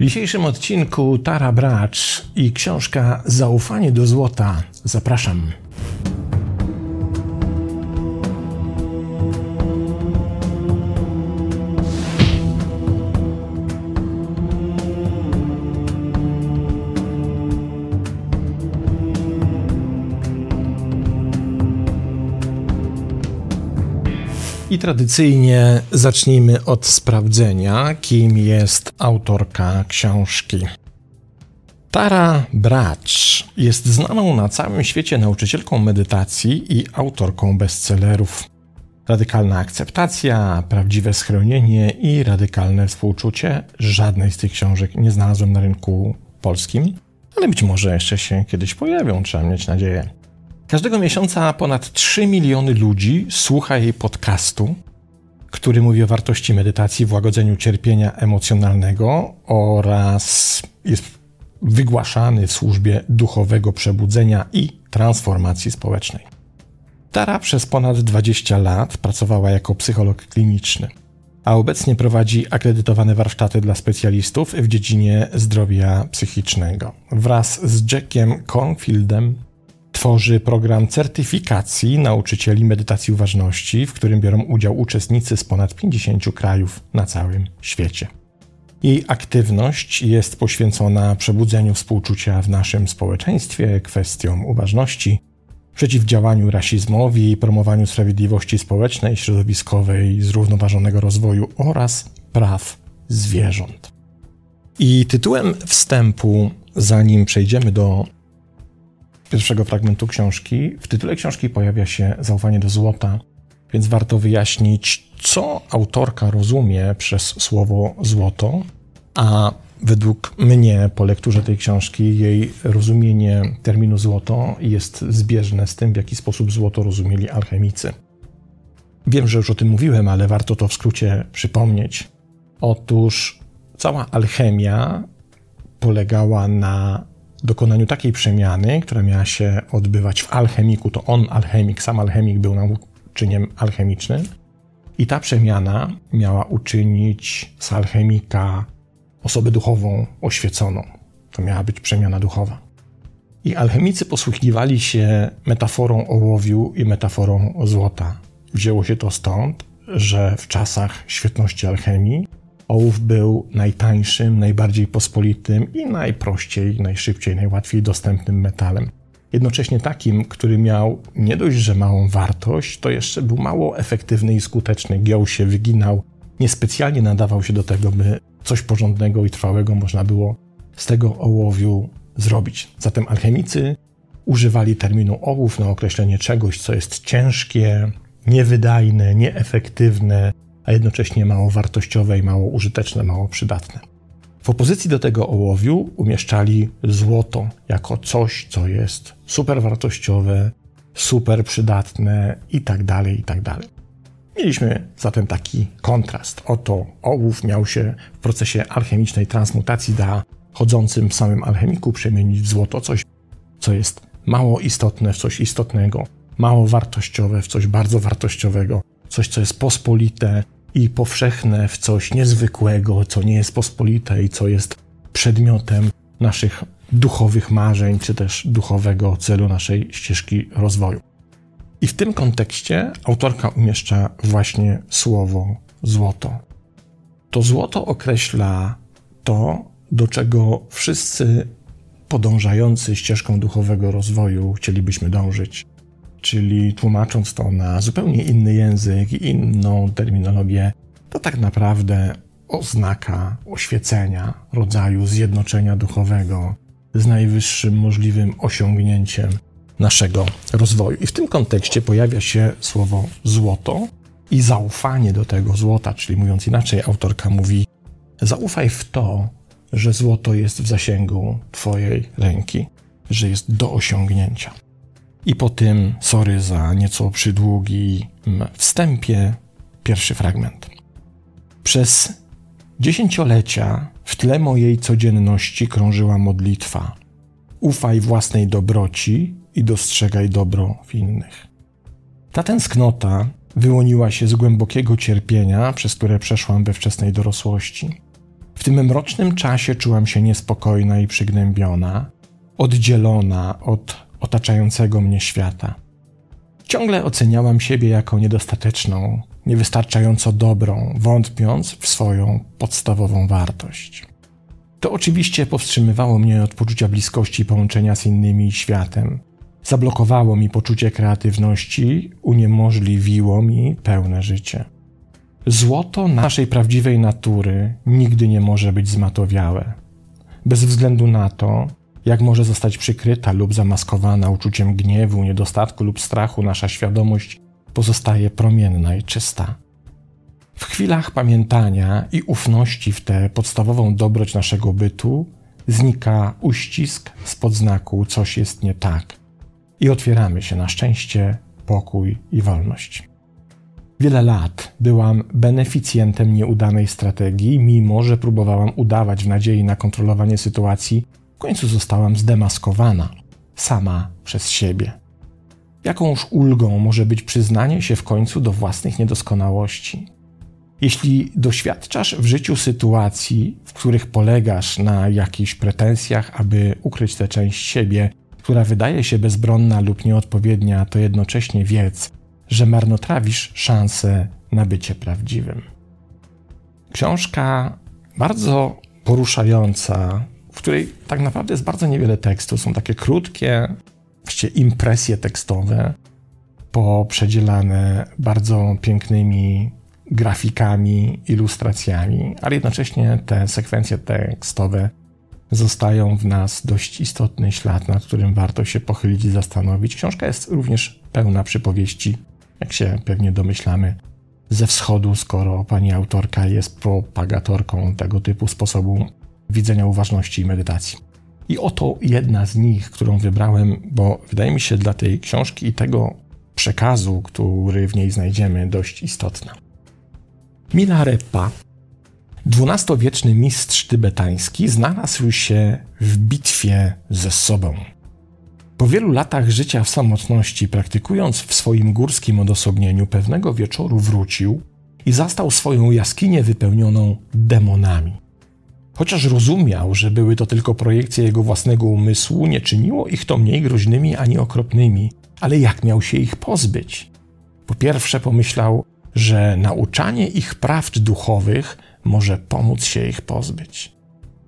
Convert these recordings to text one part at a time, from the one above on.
W dzisiejszym odcinku Tara Bracz i książka Zaufanie do złota. Zapraszam. Tradycyjnie zacznijmy od sprawdzenia, kim jest autorka książki. Tara Bracz jest znaną na całym świecie nauczycielką medytacji i autorką bestsellerów. Radykalna akceptacja, prawdziwe schronienie i radykalne współczucie. Żadnej z tych książek nie znalazłem na rynku polskim, ale być może jeszcze się kiedyś pojawią, trzeba mieć nadzieję. Każdego miesiąca ponad 3 miliony ludzi słucha jej podcastu, który mówi o wartości medytacji w łagodzeniu cierpienia emocjonalnego oraz jest wygłaszany w służbie duchowego przebudzenia i transformacji społecznej. Tara przez ponad 20 lat pracowała jako psycholog kliniczny, a obecnie prowadzi akredytowane warsztaty dla specjalistów w dziedzinie zdrowia psychicznego. Wraz z Jackiem Cornfieldem tworzy program certyfikacji nauczycieli medytacji uważności, w którym biorą udział uczestnicy z ponad 50 krajów na całym świecie. Jej aktywność jest poświęcona przebudzeniu współczucia w naszym społeczeństwie, kwestiom uważności, przeciwdziałaniu rasizmowi, promowaniu sprawiedliwości społecznej, środowiskowej, zrównoważonego rozwoju oraz praw zwierząt. I tytułem wstępu, zanim przejdziemy do pierwszego fragmentu książki. W tytule książki pojawia się zaufanie do złota, więc warto wyjaśnić, co autorka rozumie przez słowo złoto, a według mnie po lekturze tej książki jej rozumienie terminu złoto jest zbieżne z tym, w jaki sposób złoto rozumieli alchemicy. Wiem, że już o tym mówiłem, ale warto to w skrócie przypomnieć. Otóż cała alchemia polegała na dokonaniu takiej przemiany, która miała się odbywać w alchemiku, to on, alchemik, sam alchemik był nauczyniem alchemicznym. I ta przemiana miała uczynić z alchemika osobę duchową oświeconą. To miała być przemiana duchowa. I alchemicy posługiwali się metaforą ołowiu i metaforą złota. Wzięło się to stąd, że w czasach świetności alchemii Ołów był najtańszym, najbardziej pospolitym i najprościej, najszybciej, najłatwiej dostępnym metalem. Jednocześnie takim, który miał nie dość, że małą wartość, to jeszcze był mało efektywny i skuteczny. Giął się, wyginał, niespecjalnie nadawał się do tego, by coś porządnego i trwałego można było z tego ołowiu zrobić. Zatem alchemicy używali terminu ołów na określenie czegoś, co jest ciężkie, niewydajne, nieefektywne, a jednocześnie mało wartościowe i mało użyteczne, mało przydatne. W opozycji do tego ołowiu umieszczali złoto jako coś, co jest super wartościowe, super przydatne i tak dalej, i tak. Mieliśmy zatem taki kontrast. Oto ołów miał się w procesie alchemicznej transmutacji da chodzącym w samym alchemiku przemienić w złoto coś, co jest mało istotne w coś istotnego, mało wartościowe w coś bardzo wartościowego, coś, co jest pospolite i powszechne w coś niezwykłego, co nie jest pospolite i co jest przedmiotem naszych duchowych marzeń, czy też duchowego celu naszej ścieżki rozwoju. I w tym kontekście autorka umieszcza właśnie słowo złoto. To złoto określa to, do czego wszyscy podążający ścieżką duchowego rozwoju chcielibyśmy dążyć czyli tłumacząc to na zupełnie inny język i inną terminologię, to tak naprawdę oznaka oświecenia, rodzaju zjednoczenia duchowego z najwyższym możliwym osiągnięciem naszego rozwoju. I w tym kontekście pojawia się słowo złoto i zaufanie do tego złota, czyli mówiąc inaczej, autorka mówi: zaufaj w to, że złoto jest w zasięgu Twojej ręki, że jest do osiągnięcia. I po tym, sorry za nieco przydługi wstępie, pierwszy fragment. Przez dziesięciolecia w tle mojej codzienności krążyła modlitwa. Ufaj własnej dobroci i dostrzegaj dobro w innych. Ta tęsknota wyłoniła się z głębokiego cierpienia, przez które przeszłam we wczesnej dorosłości. W tym mrocznym czasie czułam się niespokojna i przygnębiona, oddzielona od otaczającego mnie świata. Ciągle oceniałam siebie jako niedostateczną, niewystarczająco dobrą, wątpiąc w swoją podstawową wartość. To oczywiście powstrzymywało mnie od poczucia bliskości i połączenia z innymi i światem. Zablokowało mi poczucie kreatywności, uniemożliwiło mi pełne życie. Złoto naszej prawdziwej natury nigdy nie może być zmatowiałe. Bez względu na to, jak może zostać przykryta lub zamaskowana uczuciem gniewu, niedostatku lub strachu, nasza świadomość pozostaje promienna i czysta. W chwilach pamiętania i ufności w tę podstawową dobroć naszego bytu znika uścisk spod znaku coś jest nie tak i otwieramy się na szczęście, pokój i wolność. Wiele lat byłam beneficjentem nieudanej strategii, mimo że próbowałam udawać w nadziei na kontrolowanie sytuacji, końcu zostałam zdemaskowana sama przez siebie. Jakąż ulgą może być przyznanie się w końcu do własnych niedoskonałości? Jeśli doświadczasz w życiu sytuacji, w których polegasz na jakichś pretensjach, aby ukryć tę część siebie, która wydaje się bezbronna lub nieodpowiednia, to jednocześnie wiedz, że marnotrawisz szansę na bycie prawdziwym. Książka bardzo poruszająca, w której tak naprawdę jest bardzo niewiele tekstu. Są takie krótkie, właściwie impresje tekstowe, poprzedzielane bardzo pięknymi grafikami, ilustracjami, ale jednocześnie te sekwencje tekstowe zostają w nas dość istotny ślad, nad którym warto się pochylić i zastanowić. Książka jest również pełna przypowieści, jak się pewnie domyślamy, ze wschodu, skoro pani autorka jest propagatorką tego typu sposobu widzenia uważności i medytacji. I oto jedna z nich, którą wybrałem, bo wydaje mi się dla tej książki i tego przekazu, który w niej znajdziemy, dość istotna. Milarepa, dwunastowieczny mistrz tybetański, znalazł się w bitwie ze sobą. Po wielu latach życia w samotności, praktykując w swoim górskim odosobnieniu, pewnego wieczoru wrócił i zastał swoją jaskinię wypełnioną demonami. Chociaż rozumiał, że były to tylko projekcje jego własnego umysłu, nie czyniło ich to mniej groźnymi ani okropnymi, ale jak miał się ich pozbyć? Po pierwsze pomyślał, że nauczanie ich prawd duchowych może pomóc się ich pozbyć.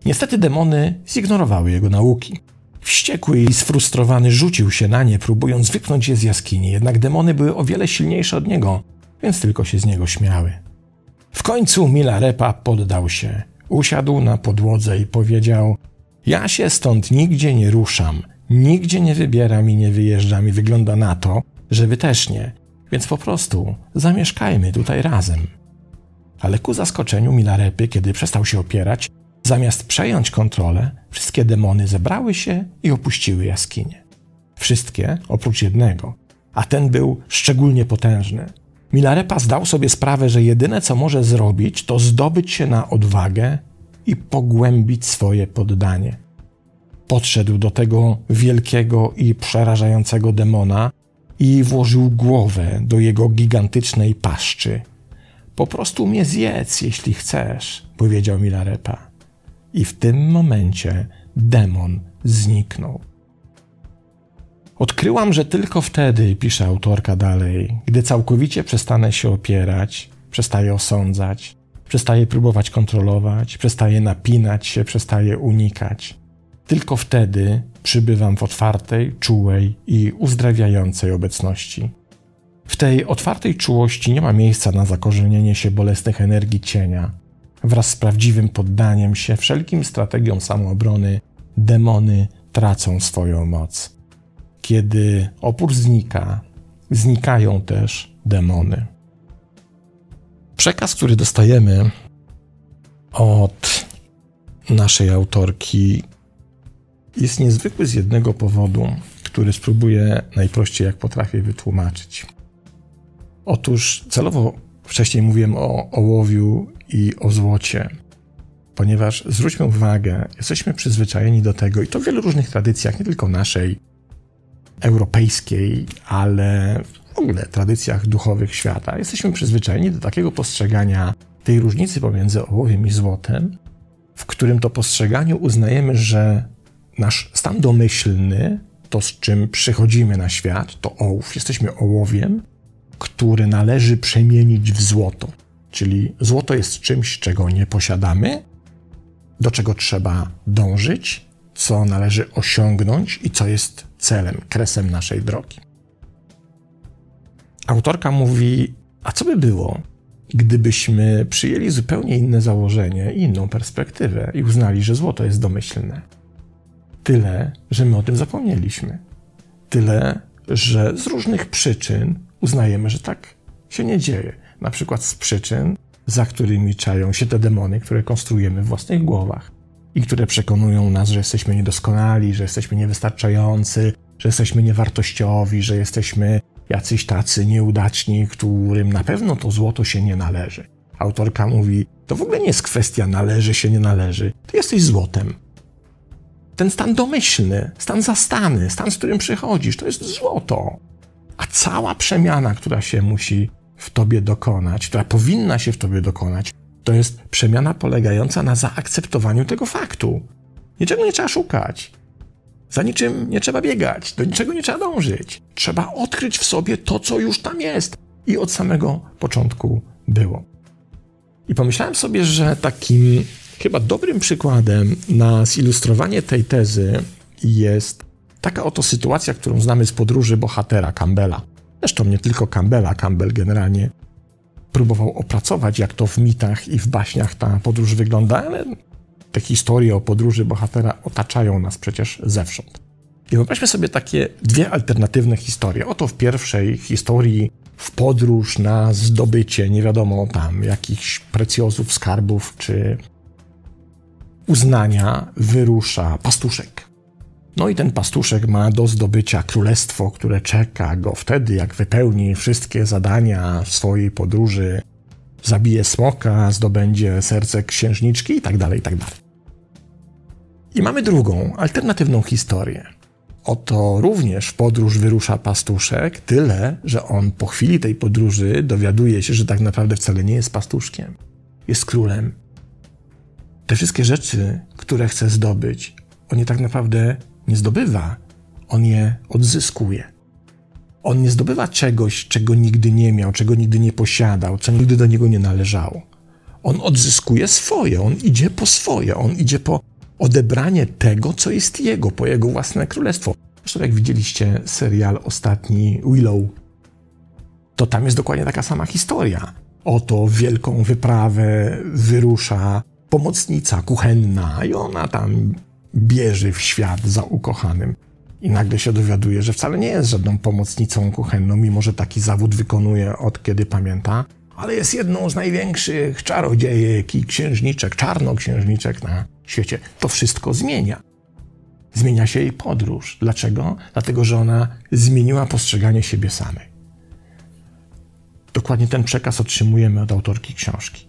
Niestety demony zignorowały jego nauki. Wściekły i sfrustrowany rzucił się na nie, próbując wypchnąć je z jaskini, jednak demony były o wiele silniejsze od niego, więc tylko się z niego śmiały. W końcu Milarepa poddał się. Usiadł na podłodze i powiedział: Ja się stąd nigdzie nie ruszam, nigdzie nie wybieram i nie wyjeżdżam, i wygląda na to, że wy też nie, więc po prostu zamieszkajmy tutaj razem. Ale ku zaskoczeniu Milarepy, kiedy przestał się opierać, zamiast przejąć kontrolę, wszystkie demony zebrały się i opuściły jaskinię. Wszystkie oprócz jednego, a ten był szczególnie potężny. Milarepa zdał sobie sprawę, że jedyne co może zrobić, to zdobyć się na odwagę i pogłębić swoje poddanie. Podszedł do tego wielkiego i przerażającego demona i włożył głowę do jego gigantycznej paszczy. Po prostu mnie zjedz, jeśli chcesz, powiedział Milarepa. I w tym momencie demon zniknął. Odkryłam, że tylko wtedy, pisze autorka dalej, gdy całkowicie przestanę się opierać, przestaję osądzać, przestaję próbować kontrolować, przestaję napinać się, przestaję unikać. Tylko wtedy przybywam w otwartej, czułej i uzdrawiającej obecności. W tej otwartej czułości nie ma miejsca na zakorzenienie się bolesnych energii cienia. Wraz z prawdziwym poddaniem się wszelkim strategiom samoobrony, demony tracą swoją moc. Kiedy opór znika, znikają też demony. Przekaz, który dostajemy od naszej autorki, jest niezwykły z jednego powodu, który spróbuję najprościej jak potrafię wytłumaczyć. Otóż celowo wcześniej mówiłem o ołowiu i o złocie, ponieważ zwróćmy uwagę, jesteśmy przyzwyczajeni do tego i to w wielu różnych tradycjach, nie tylko naszej, europejskiej, ale w ogóle tradycjach duchowych świata. Jesteśmy przyzwyczajeni do takiego postrzegania tej różnicy pomiędzy ołowiem i złotem, w którym to postrzeganiu uznajemy, że nasz stan domyślny, to z czym przychodzimy na świat, to ołów, jesteśmy ołowiem, który należy przemienić w złoto. Czyli złoto jest czymś, czego nie posiadamy, do czego trzeba dążyć, co należy osiągnąć i co jest celem, kresem naszej drogi. Autorka mówi: A co by było, gdybyśmy przyjęli zupełnie inne założenie inną perspektywę i uznali, że złoto jest domyślne? Tyle, że my o tym zapomnieliśmy. Tyle, że z różnych przyczyn uznajemy, że tak się nie dzieje. Na przykład z przyczyn, za którymi czają się te demony, które konstruujemy w własnych głowach i które przekonują nas, że jesteśmy niedoskonali, że jesteśmy niewystarczający, że jesteśmy niewartościowi, że jesteśmy jacyś tacy nieudaczni, którym na pewno to złoto się nie należy. Autorka mówi: To w ogóle nie jest kwestia należy się, nie należy. Ty jesteś złotem. Ten stan domyślny, stan zastany, stan, z którym przychodzisz, to jest złoto. A cała przemiana, która się musi w tobie dokonać, która powinna się w tobie dokonać, to jest przemiana polegająca na zaakceptowaniu tego faktu. Niczego nie trzeba szukać. Za niczym nie trzeba biegać, do niczego nie trzeba dążyć. Trzeba odkryć w sobie to, co już tam jest i od samego początku było. I pomyślałem sobie, że takim chyba dobrym przykładem na zilustrowanie tej tezy jest taka oto sytuacja, którą znamy z podróży bohatera Campbella. Zresztą nie tylko Campbella, Campbell generalnie próbował opracować, jak to w mitach i w baśniach ta podróż wygląda, ale te historie o podróży bohatera otaczają nas przecież zewsząd. I wyobraźmy sobie takie dwie alternatywne historie. Oto w pierwszej historii w podróż na zdobycie, nie wiadomo tam, jakichś precjozów, skarbów czy uznania wyrusza pastuszek. No i ten pastuszek ma do zdobycia królestwo, które czeka go wtedy, jak wypełni wszystkie zadania swojej podróży, zabije smoka, zdobędzie serce księżniczki i tak dalej, i tak. I mamy drugą, alternatywną historię. Oto również w podróż wyrusza pastuszek, tyle, że on po chwili tej podróży dowiaduje się, że tak naprawdę wcale nie jest pastuszkiem. Jest królem. Te wszystkie rzeczy, które chce zdobyć, on je tak naprawdę nie zdobywa, on je odzyskuje. On nie zdobywa czegoś, czego nigdy nie miał, czego nigdy nie posiadał, co nigdy do niego nie należało. On odzyskuje swoje, on idzie po swoje, on idzie po odebranie tego, co jest jego, po jego własne królestwo. Zresztą jak widzieliście serial ostatni Willow, to tam jest dokładnie taka sama historia. Oto wielką wyprawę wyrusza pomocnica kuchenna i ona tam bierze w świat za ukochanym. I nagle się dowiaduje, że wcale nie jest żadną pomocnicą kuchenną, mimo że taki zawód wykonuje od kiedy pamięta, ale jest jedną z największych czarodziejek i księżniczek, czarnoksiężniczek na świecie. To wszystko zmienia. Zmienia się jej podróż. Dlaczego? Dlatego, że ona zmieniła postrzeganie siebie samej. Dokładnie ten przekaz otrzymujemy od autorki książki.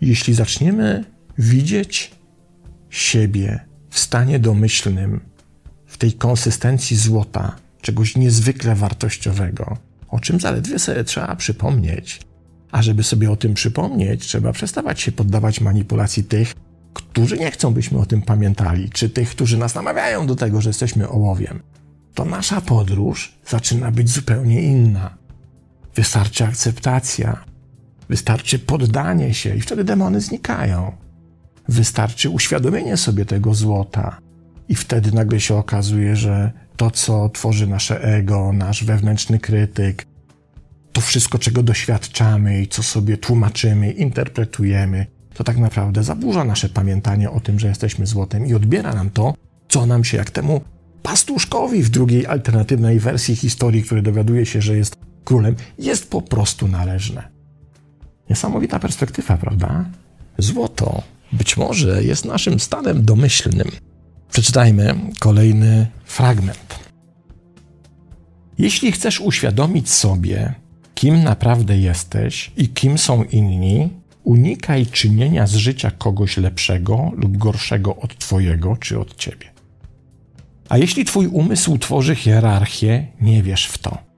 Jeśli zaczniemy widzieć siebie w stanie domyślnym, w tej konsystencji złota, czegoś niezwykle wartościowego, o czym zaledwie sobie trzeba przypomnieć, a żeby sobie o tym przypomnieć, trzeba przestawać się poddawać manipulacji tych, którzy nie chcą, byśmy o tym pamiętali, czy tych, którzy nas namawiają do tego, że jesteśmy ołowiem. To nasza podróż zaczyna być zupełnie inna. Wystarczy akceptacja, wystarczy poddanie się i wtedy demony znikają. Wystarczy uświadomienie sobie tego złota, i wtedy nagle się okazuje, że to, co tworzy nasze ego, nasz wewnętrzny krytyk, to wszystko, czego doświadczamy i co sobie tłumaczymy, interpretujemy, to tak naprawdę zaburza nasze pamiętanie o tym, że jesteśmy złotem i odbiera nam to, co nam się jak temu pastuszkowi w drugiej alternatywnej wersji historii, który dowiaduje się, że jest królem, jest po prostu należne. Niesamowita perspektywa, prawda? Złoto być może jest naszym stanem domyślnym. Przeczytajmy kolejny fragment. Jeśli chcesz uświadomić sobie, kim naprawdę jesteś i kim są inni, unikaj czynienia z życia kogoś lepszego lub gorszego od Twojego czy od Ciebie. A jeśli Twój umysł tworzy hierarchię, nie wierz w to.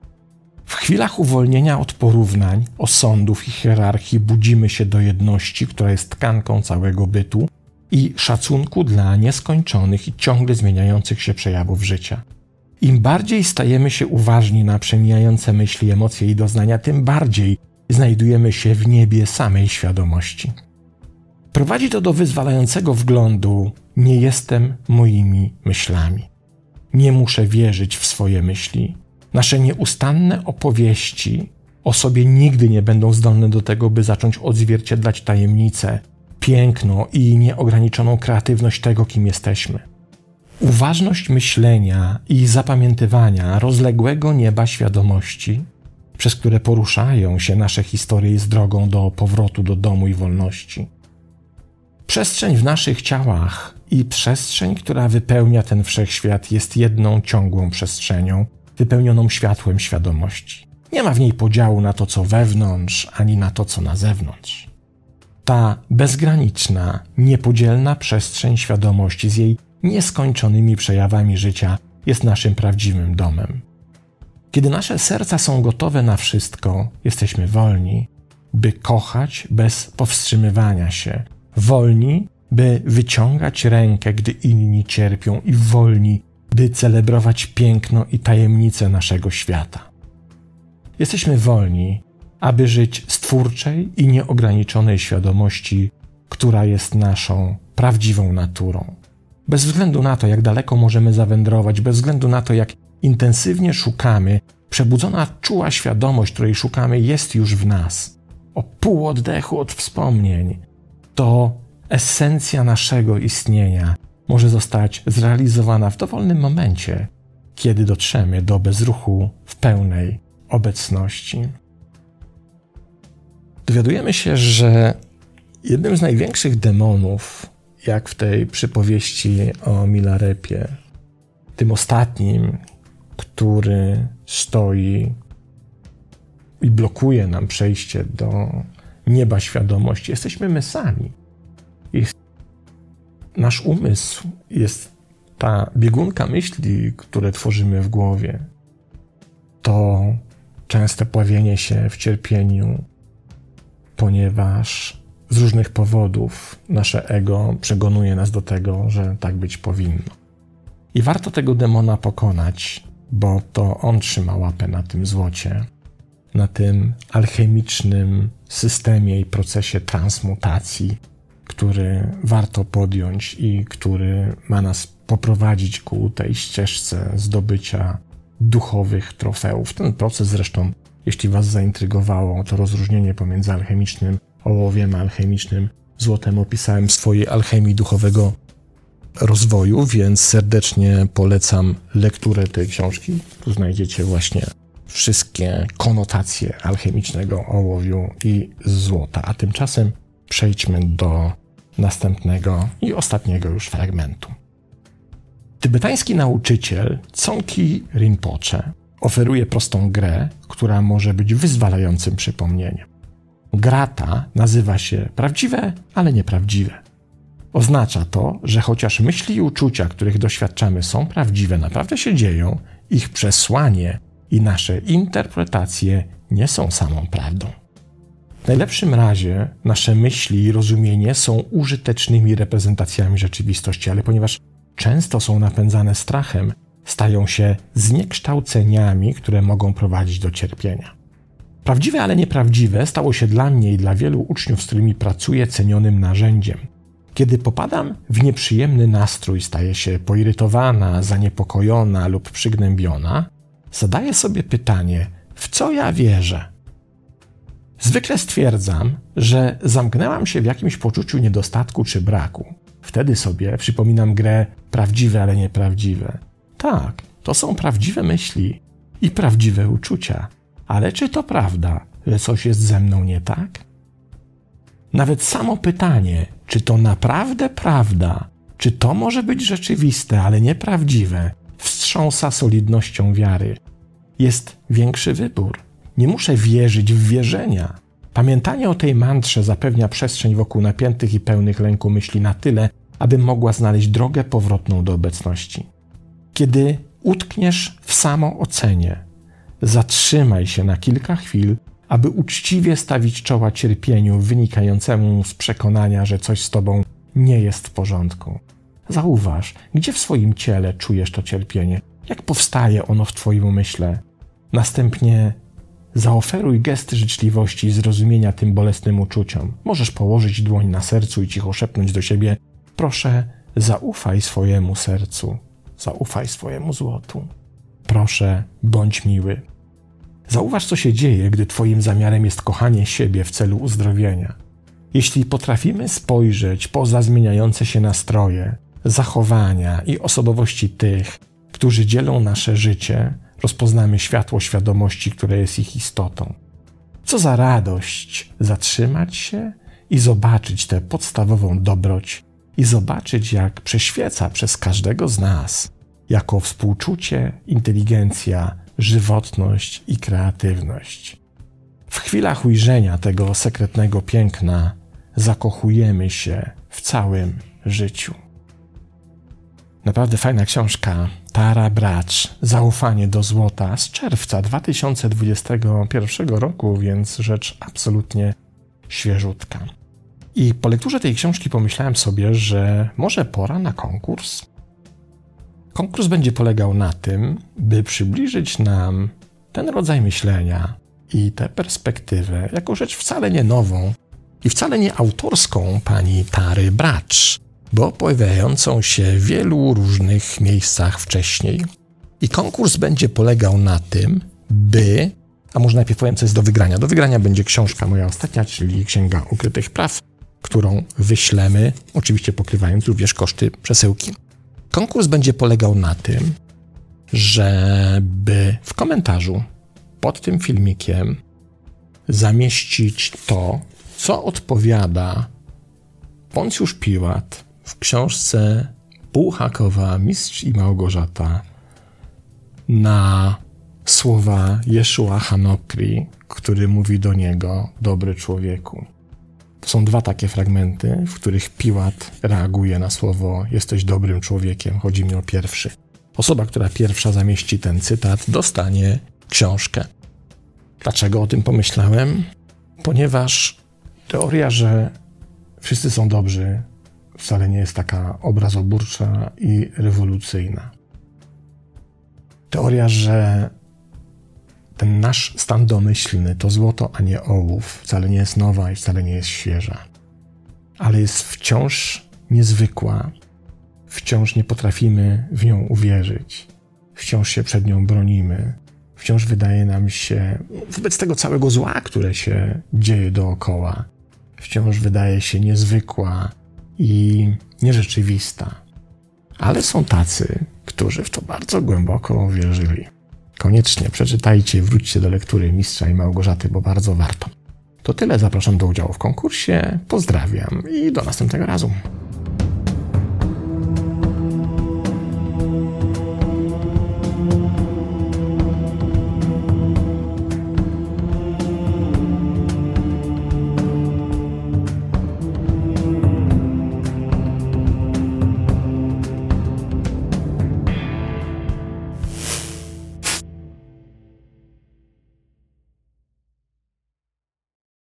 Chwilach uwolnienia od porównań, osądów i hierarchii budzimy się do jedności, która jest tkanką całego bytu i szacunku dla nieskończonych i ciągle zmieniających się przejawów życia. Im bardziej stajemy się uważni na przemijające myśli, emocje i doznania, tym bardziej znajdujemy się w niebie samej świadomości. Prowadzi to do wyzwalającego wglądu: Nie jestem moimi myślami. Nie muszę wierzyć w swoje myśli. Nasze nieustanne opowieści o sobie nigdy nie będą zdolne do tego, by zacząć odzwierciedlać tajemnice, piękno i nieograniczoną kreatywność tego, kim jesteśmy. Uważność myślenia i zapamiętywania rozległego nieba świadomości, przez które poruszają się nasze historie, jest drogą do powrotu do domu i wolności. Przestrzeń w naszych ciałach i przestrzeń, która wypełnia ten wszechświat, jest jedną ciągłą przestrzenią, wypełnioną światłem świadomości. Nie ma w niej podziału na to, co wewnątrz, ani na to, co na zewnątrz. Ta bezgraniczna, niepodzielna przestrzeń świadomości z jej nieskończonymi przejawami życia jest naszym prawdziwym domem. Kiedy nasze serca są gotowe na wszystko, jesteśmy wolni, by kochać bez powstrzymywania się, wolni, by wyciągać rękę, gdy inni cierpią, i wolni, by celebrować piękno i tajemnice naszego świata. Jesteśmy wolni, aby żyć z twórczej i nieograniczonej świadomości, która jest naszą prawdziwą naturą. Bez względu na to, jak daleko możemy zawędrować, bez względu na to, jak intensywnie szukamy, przebudzona czuła świadomość, której szukamy, jest już w nas. O pół oddechu od wspomnień. To esencja naszego istnienia może zostać zrealizowana w dowolnym momencie, kiedy dotrzemy do bezruchu w pełnej obecności. Dowiadujemy się, że jednym z największych demonów, jak w tej przypowieści o Milarepie, tym ostatnim, który stoi i blokuje nam przejście do nieba świadomości, jesteśmy my sami. Nasz umysł jest ta biegunka myśli, które tworzymy w głowie. To częste pławienie się w cierpieniu, ponieważ z różnych powodów nasze ego przegonuje nas do tego, że tak być powinno. I warto tego demona pokonać, bo to on trzyma łapę na tym złocie, na tym alchemicznym systemie i procesie transmutacji, który warto podjąć i który ma nas poprowadzić ku tej ścieżce zdobycia duchowych trofeów. Ten proces zresztą, jeśli Was zaintrygowało, to rozróżnienie pomiędzy alchemicznym ołowiem a alchemicznym złotem opisałem w swojej alchemii duchowego rozwoju, więc serdecznie polecam lekturę tej książki. Tu znajdziecie właśnie wszystkie konotacje alchemicznego ołowiu i złota. A tymczasem przejdźmy do następnego i ostatniego już fragmentu. Tybetański nauczyciel Tsongki Rinpoche oferuje prostą grę, która może być wyzwalającym przypomnieniem. Gra ta nazywa się prawdziwe, ale nieprawdziwe. Oznacza to, że chociaż myśli i uczucia, których doświadczamy, są prawdziwe, naprawdę się dzieją, ich przesłanie i nasze interpretacje nie są samą prawdą. W najlepszym razie nasze myśli i rozumienie są użytecznymi reprezentacjami rzeczywistości, ale ponieważ często są napędzane strachem, stają się zniekształceniami, które mogą prowadzić do cierpienia. Prawdziwe, ale nieprawdziwe stało się dla mnie i dla wielu uczniów, z którymi pracuję, cenionym narzędziem. Kiedy popadam w nieprzyjemny nastrój, staję się poirytowana, zaniepokojona lub przygnębiona, zadaję sobie pytanie, w co ja wierzę? Zwykle stwierdzam, że zamknęłam się w jakimś poczuciu niedostatku czy braku. Wtedy sobie przypominam grę prawdziwe, ale nieprawdziwe. Tak, to są prawdziwe myśli i prawdziwe uczucia. Ale czy to prawda, że coś jest ze mną nie tak? Nawet samo pytanie, czy to naprawdę prawda, czy to może być rzeczywiste, ale nieprawdziwe, wstrząsa solidnością wiary. Jest większy wybór. Nie muszę wierzyć w wierzenia. Pamiętanie o tej mantrze zapewnia przestrzeń wokół napiętych i pełnych lęku myśli na tyle, aby mogła znaleźć drogę powrotną do obecności. Kiedy utkniesz w samoocenie, zatrzymaj się na kilka chwil, aby uczciwie stawić czoła cierpieniu wynikającemu z przekonania, że coś z tobą nie jest w porządku. Zauważ, gdzie w swoim ciele czujesz to cierpienie, jak powstaje ono w Twoim umyśle. Następnie zaoferuj gesty życzliwości i zrozumienia tym bolesnym uczuciom. Możesz położyć dłoń na sercu i cicho szepnąć do siebie: Proszę, zaufaj swojemu sercu, zaufaj swojemu złotu. Proszę, bądź miły. Zauważ, co się dzieje, gdy Twoim zamiarem jest kochanie siebie w celu uzdrowienia. Jeśli potrafimy spojrzeć poza zmieniające się nastroje, zachowania i osobowości tych, którzy dzielą nasze życie, rozpoznamy światło świadomości, które jest ich istotą. Co za radość zatrzymać się i zobaczyć tę podstawową dobroć, i zobaczyć, jak prześwieca przez każdego z nas, jako współczucie, inteligencja, żywotność i kreatywność. W chwilach ujrzenia tego sekretnego piękna zakochujemy się w całym życiu. Naprawdę fajna książka Tara Bracz, Zaufanie do złota z czerwca 2021 roku, więc rzecz absolutnie świeżutka. I po lekturze tej książki pomyślałem sobie, że może pora na konkurs. Konkurs będzie polegał na tym, by przybliżyć nam ten rodzaj myślenia i tę perspektywę jako rzecz wcale nie nową i wcale nie autorską pani Tary Bracz, bo pojawiającą się w wielu różnych miejscach wcześniej. I konkurs będzie polegał na tym, by, a może najpierw powiem, co jest do wygrania. Do wygrania będzie książka moja ostatnia, czyli Księga Ukrytych Praw, którą wyślemy, oczywiście pokrywając również koszty przesyłki. Konkurs będzie polegał na tym, żeby w komentarzu pod tym filmikiem zamieścić to, co odpowiada Poncjusz Piłat w książce Bułhakowa Mistrz i Małgorzata na słowa Jeszua Hanokri, który mówi do niego dobry człowieku. Są dwa takie fragmenty, w których Piłat reaguje na słowo jesteś dobrym człowiekiem. Chodzi mi o pierwszy. Osoba, która pierwsza zamieści ten cytat, dostanie książkę. Dlaczego o tym pomyślałem? Ponieważ teoria, że wszyscy są dobrzy, wcale nie jest taka obrazoburcza i rewolucyjna. Teoria, że ten nasz stan domyślny to złoto, a nie ołów, wcale nie jest nowa i wcale nie jest świeża, ale jest wciąż niezwykła, wciąż nie potrafimy w nią uwierzyć, wciąż się przed nią bronimy, wciąż wydaje nam się, wobec tego całego zła, które się dzieje dookoła, wciąż wydaje się niezwykła i nierzeczywista. Ale są tacy, którzy w to bardzo głęboko uwierzyli. Koniecznie przeczytajcie, wróćcie do lektury Mistrza i Małgorzaty, bo bardzo warto. To tyle, zapraszam do udziału w konkursie, pozdrawiam i do następnego razu.